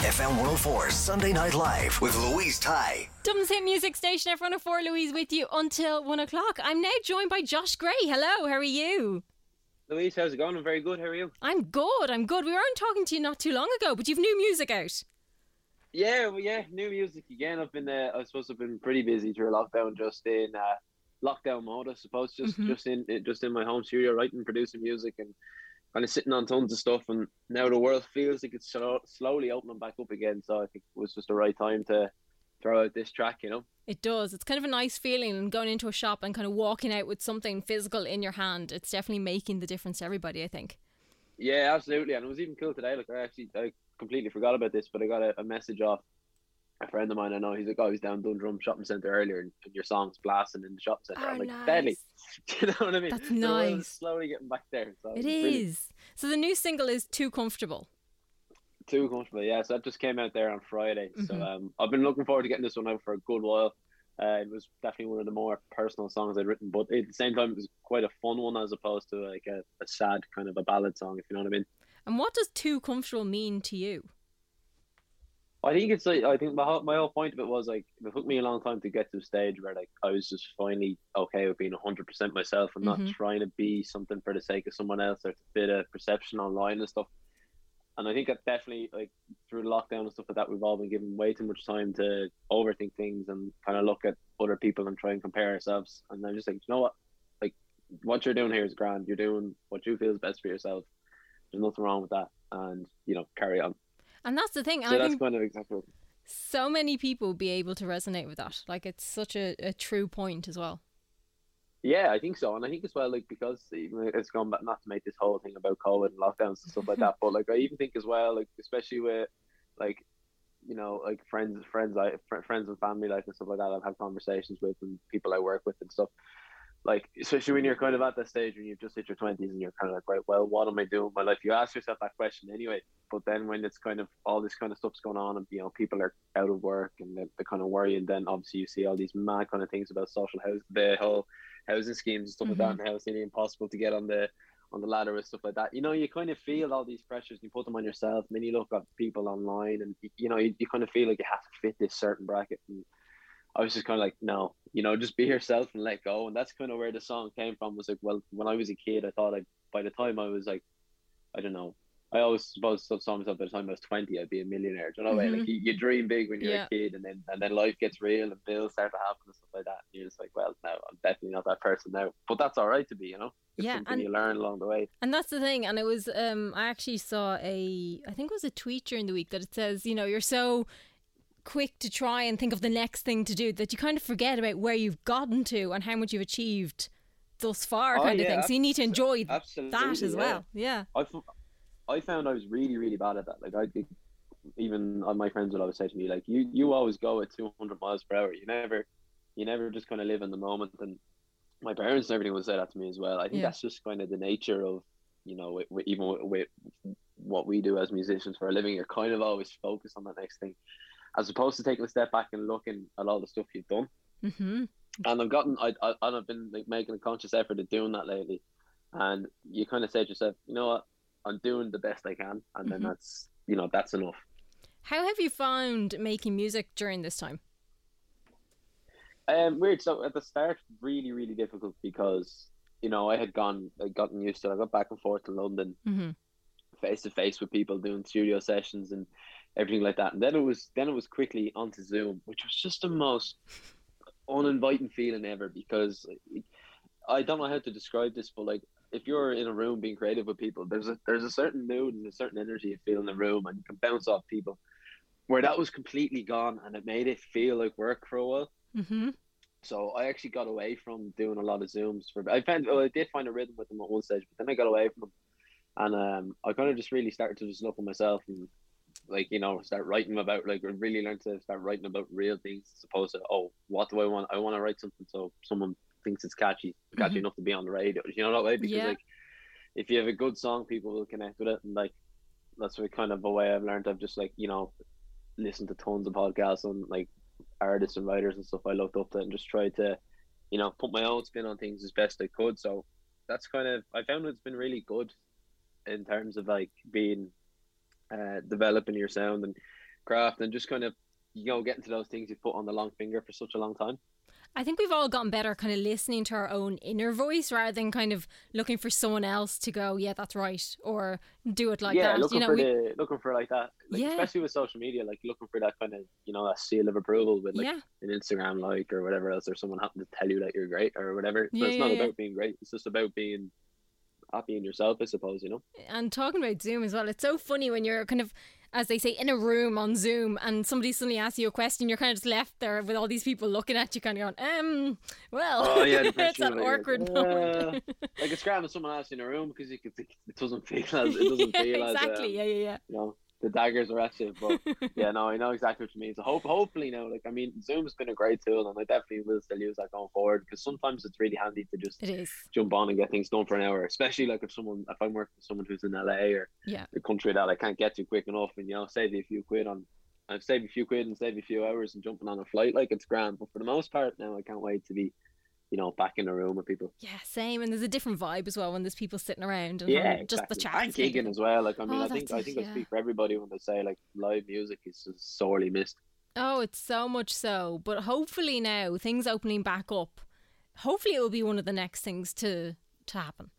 FM 104 Sunday Night Live with Louise Ty. Dublin's hit music station, F104 Louise with you until one o'clock. I'm now joined by Josh Gray. Hello, how are you? Louise, how's it going? I'm very good. How are you? I'm good, I'm good. We weren't talking to you not too long ago, but you've new music out. Yeah, well, yeah, new music again. I've been, uh, I suppose, I've been pretty busy through lockdown, just in uh, lockdown mode. I suppose, just Mhm. just in just in my home studio, writing, producing music, and kind of sitting on tons of stuff. And now the world feels like it's slow, slowly opening back up again. So I think it was just the right time to throw out this track. You know. It does. It's kind of a nice feeling going into a shop and kind of walking out with something physical in your hand. It's definitely making the difference to everybody, I think. Yeah, absolutely. And it was even cool today. Like I actually I completely forgot about this, but I got a, a message off a friend of mine I know. He's like, oh, he's down Dundrum Shopping Centre earlier, and, and your song's blasting in the shopping centre. Oh, I'm like, nice. deadly. you know what I mean? That's is nice. slowly getting back there. So it's brilliant. So the new single is Too Comfortable. too comfortable. Yeah, so that just came out there on Friday. So Mhm. um, I've been looking forward to getting this one out for a good while. Uh, it was definitely one of the more personal songs I'd written, but at the same time, it was quite a fun one as opposed to like a, a sad kind of a ballad song, if you know what I mean. And what does Too Comfortable mean to you? I think it's like I think my whole, my whole point of it was like it took me a long time to get to a stage where like I was just finally okay with being hundred percent myself and Mhm. not trying to be something for the sake of someone else or to fit a perception online and stuff. And I think that definitely like through the lockdown and stuff like that, we've all been given way too much time to overthink things and kind of look at other people and try and compare ourselves. And I'm just like, you know what, like what you're doing here is grand. You're doing what you feel is best for yourself. There's nothing wrong with that, and you know, carry on. And that's the thing. So I that's think kind of exactly. So many people be able to resonate with that. Like it's such a, a true point as well. Yeah, I think so, and I think as well, like because even it's gone back not to make this whole thing about COVID and lockdowns and stuff like that, but like I even think as well, like especially with like you know like friends, friends, I fr- friends and family like and stuff like that. I've had conversations with and people I work with and stuff. Like especially when you're kind of at that stage when you've just hit your twenties and you're kind of like, right, well, what am I doing with my life? You ask yourself that question anyway, but then when it's kind of all this kind of stuff's going on and you know people are out of work and they're, they're kind of worrying, then obviously you see all these mad kind of things about social house, the whole housing schemes and stuff like that, mm-hmm. and how it's nearly impossible to get on the on the ladder and stuff like that. You know, you kind of feel all these pressures, and you put them on yourself, and then you look at people online, and you know, you, you kind of feel like you have to fit this certain bracket. And I was just kind of like, no, you know, just be yourself and let go. And that's kind of where the song came from. Was like, well, when I was a kid, I thought I by the time I was like, I don't know. I always supposed to saw myself by the time I was twenty, I'd be a millionaire. Do you know what I mean? Like you, you dream big when you're Yeah. a kid, and then and then life gets real and bills start to happen and stuff like that. And you're just like, well, no, I'm definitely not that person now. But that's all right to be, you know. It's Yeah, something and- you learn along the way. And that's the thing. And it was, um, I actually saw a, I think it was a tweet during the week that it says, you know, you're so quick to try and think of the next thing to do that you kind of forget about where you've gotten to and how much you've achieved thus far, Oh, kind of thing. So you need to enjoy that as yeah. well. Yeah. I, f- I found I was really really bad at that. Like I did, even uh, my friends would always say to me like, you you always go at 200 miles per hour. You never, you never just kind of live in the moment. And my parents and everything would say that to me as well. I think Yeah. that's just kind of the nature of, you know, even with, with what we do as musicians for a living. You're kind of always focused on that next thing, as opposed to taking a step back and looking at all the stuff you've done Mm-hmm. and I've gotten I, I and I've been like making a conscious effort of doing that lately. And you kind of to yourself, you know what, I'm doing the best I can, and then Mhm. that's you know that's enough. How have you found making music during this time? Um, weird. So at the start, really really difficult because you know I had gone, I'd gotten used to. it. I got back and forth to London Mm-hmm. face to face with people doing studio sessions and everything like that. And then it was then it was quickly onto Zoom, which was just the most uninviting feeling ever because I don't know how to describe this, but like if you're in a room being creative with people, there's a there's a certain mood and a certain energy you feel in the room, and you can bounce off people. Where that was completely gone, and it made it feel like work for a while. Mm-hmm. So I actually got away from doing a lot of zooms for. I found well, I did find a rhythm with them at one stage, but then I got away from them, and um, I kind of just really started to just look at myself and like you know start writing about like really learn to start writing about real things as opposed to oh what do I want I want to write something so someone thinks it's catchy catchy Mhm. enough to be on the radio you know that way because Yeah. like if you have a good song people will connect with it and like that's what kind of a way I've learned I've just like you know listened to tons of podcasts on like artists and writers and stuff I looked up to and just tried to you know put my own spin on things as best I could so that's kind of I found it's been really good in terms of like being uh, developing your sound and craft and just kind of you know getting to those things you've put on the long finger for such a long time. I think we've all gotten better kind of listening to our own inner voice rather than kind of looking for someone else to go, yeah, that's right, or do it like yeah, that. looking you know, for we, the looking for like that, like Yeah. especially with social media, like looking for that kind of you know that seal of approval with like yeah, an Instagram like or whatever else, or someone happen to tell you that you're great or whatever. Yeah, it's not yeah, yeah. about being great; it's just about being happy in yourself, I suppose. You know. and talking about Zoom as well, it's so funny when you're kind of, as they say, in a room on Zoom and somebody suddenly asks you a question, you're kind of just left there with all these people looking at you, kind of going, um, well, Oh yeah, it's that awkward like, moment. "Uh," like it's when someone you in a room because you can, it doesn't feel as it doesn't yeah, feel as exactly. um, yeah, yeah, yeah. you know the daggers are you. But yeah, no, I know exactly what you mean. So hope hopefully now, like I mean, Zoom's been a great tool, and I definitely will still use that going forward because sometimes it's really handy to just It is. jump on and get things done for an hour, especially like if someone if I'm working with someone who's in LA or Yeah. the country that I can't get to quick enough, and you know save you a few quid on. Uh, I've saved a few quid and saved a few hours and jumping on a flight like it's grand. But for the most part now, I can't wait to be, you know, back in a room with people. Yeah, same. And there's a different vibe as well when there's people sitting around and Yeah, just the chat. And gigging as well. Like I mean, Oh, I think I it, think I speak for everybody when they say like live music is just sorely missed. Oh, it's so much so. But hopefully now things opening back up. Hopefully it will be one of the next things to to happen.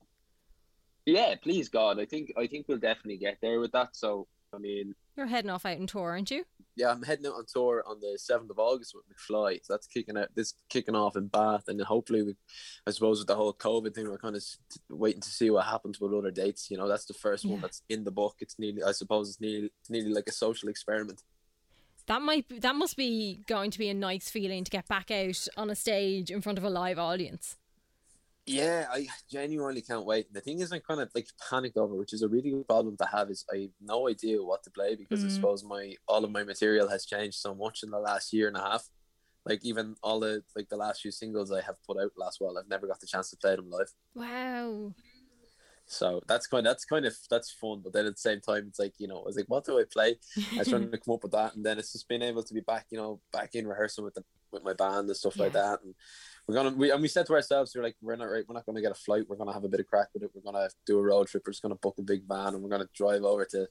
Yeah, please God, I think I think we'll definitely get there with that. So I mean, You're heading off out on tour, aren't you? Yeah, I'm heading out on tour on the seventh of August with McFly. So that's kicking out. This kicking off in Bath, and then hopefully, we, I suppose, with the whole COVID thing, we're kind of waiting to see what happens with other dates. You know, that's the first Yeah. one that's in the book. It's nearly, I suppose, it's nearly, it's nearly like a social experiment. That might be, that must be going to be a nice feeling to get back out on a stage in front of a live audience. Yeah, I genuinely can't wait. The thing is, I'm kind of like panicked over, which is a really good problem to have. Is I have no idea what to play because I Mm. suppose my all of my material has changed so much in the last year and a half. Like even all the like the last few singles I have put out last while, I've never got the chance to play them live. Wow. So that's kind of, that's kind of that's fun. But then at the same time, it's like you know, I was like, what do I play? I was trying to come up with that, and then it's just being able to be back, you know, back in rehearsal with the with my band and stuff like that. And we're gonna we and we said to ourselves, we're like, we're not right, we're not gonna get a flight. We're gonna have a bit of crack with it. We're gonna do a road trip. We're just gonna book a big van and we're gonna drive over to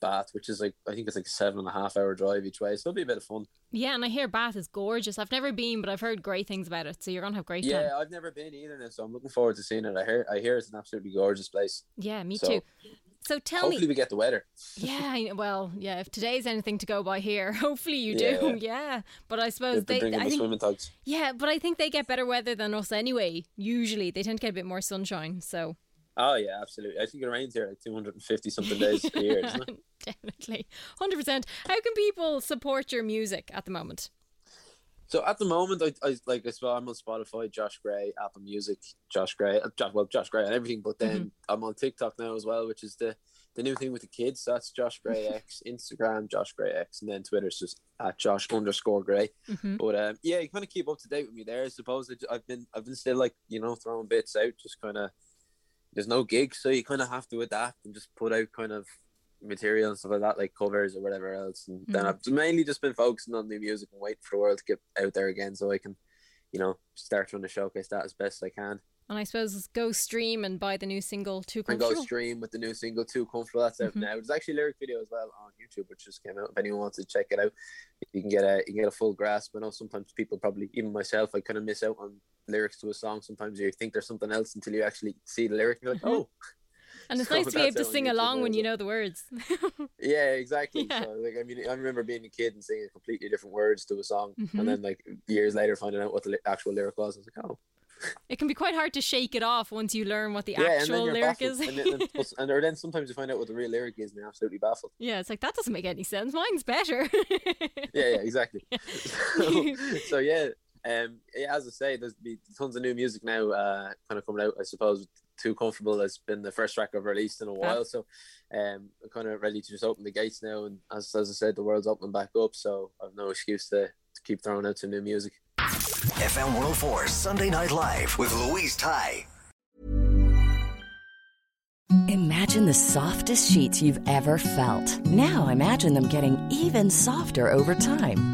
Bath, which is like I think it's like a seven and a half hour drive each way. So it'll be a bit of fun. Yeah, and I hear Bath is gorgeous. I've never been, but I've heard great things about it. So you're gonna have great Yeah, time. I've never been either, now, so I'm looking forward to seeing it. I hear I hear it's an absolutely gorgeous place. Yeah, me So, too. So tell Hopefully me, Hopefully, we get the weather. yeah, well, yeah. If today's anything to go by here, hopefully you do. Yeah. Yeah, but I suppose they they, bring in I think, swimming togs. yeah, but I think they get better weather than us anyway. Usually, they tend to get a bit more sunshine. So Oh yeah, absolutely. I think it rains here like 250 something days a year, definitely, hundred percent. How can people support your music at the moment? So at the moment, I, I like I well, I'm on Spotify, Josh Gray, Apple Music, Josh Gray, uh, Josh, well, Josh Gray and everything. But then Mm-hmm. I'm on TikTok now as well, which is the the new thing with the kids. That's Josh Gray X, Instagram Josh Gray X, and then Twitter's just at Josh underscore Gray. Mhm. But um, yeah, you kind of keep up to date with me there. I suppose I've been I've been still like you know throwing bits out, just kind of. There's no gigs, so you kind of have to adapt and just put out kind of material and stuff like that, like covers or whatever else. And then Mhm. I've mainly just been focusing on new music and waiting for the world to get out there again, so I can, you know, start trying to showcase that as best I can. And I suppose go stream and buy the new single Too And go stream with the new single "Too Comfortable." That's out Mhm. now. There's actually a lyric video as well on YouTube, which just came out. If anyone wants to check it out, you can get a you can get a full grasp. I know sometimes people probably, even myself, I kind of miss out on lyrics to a song. Sometimes you think there's something else until you actually see the lyric. And you're like, Mhm. oh, And it's So nice to be able to sing along when you know the words. Yeah, exactly. Yeah. So like I mean, I remember being a kid and singing completely different words to a song, Mhm. and then like years later finding out what the li- actual lyric was. I was like, oh, It can be quite hard to shake it off once you learn what the yeah, actual lyric baffled. is. and, then, and, or then sometimes you find out what the real lyric is, and you're absolutely baffled. yeah, it's like that doesn't make any sense. Mine's better. Yeah, yeah, exactly. so, so yeah, um, yeah, as I say, there's be tons of new music now, uh, kind of coming out. I suppose too comfortable It's been the first track I've released in a while, so um, I'm kind of ready to just open the gates now. And as as I said, the world's opening back up, so I've no excuse to, to keep throwing out some new music. FM 104 Sunday Night Live with Louise Ty. Imagine the softest sheets you've ever felt. Now imagine them getting even softer over time.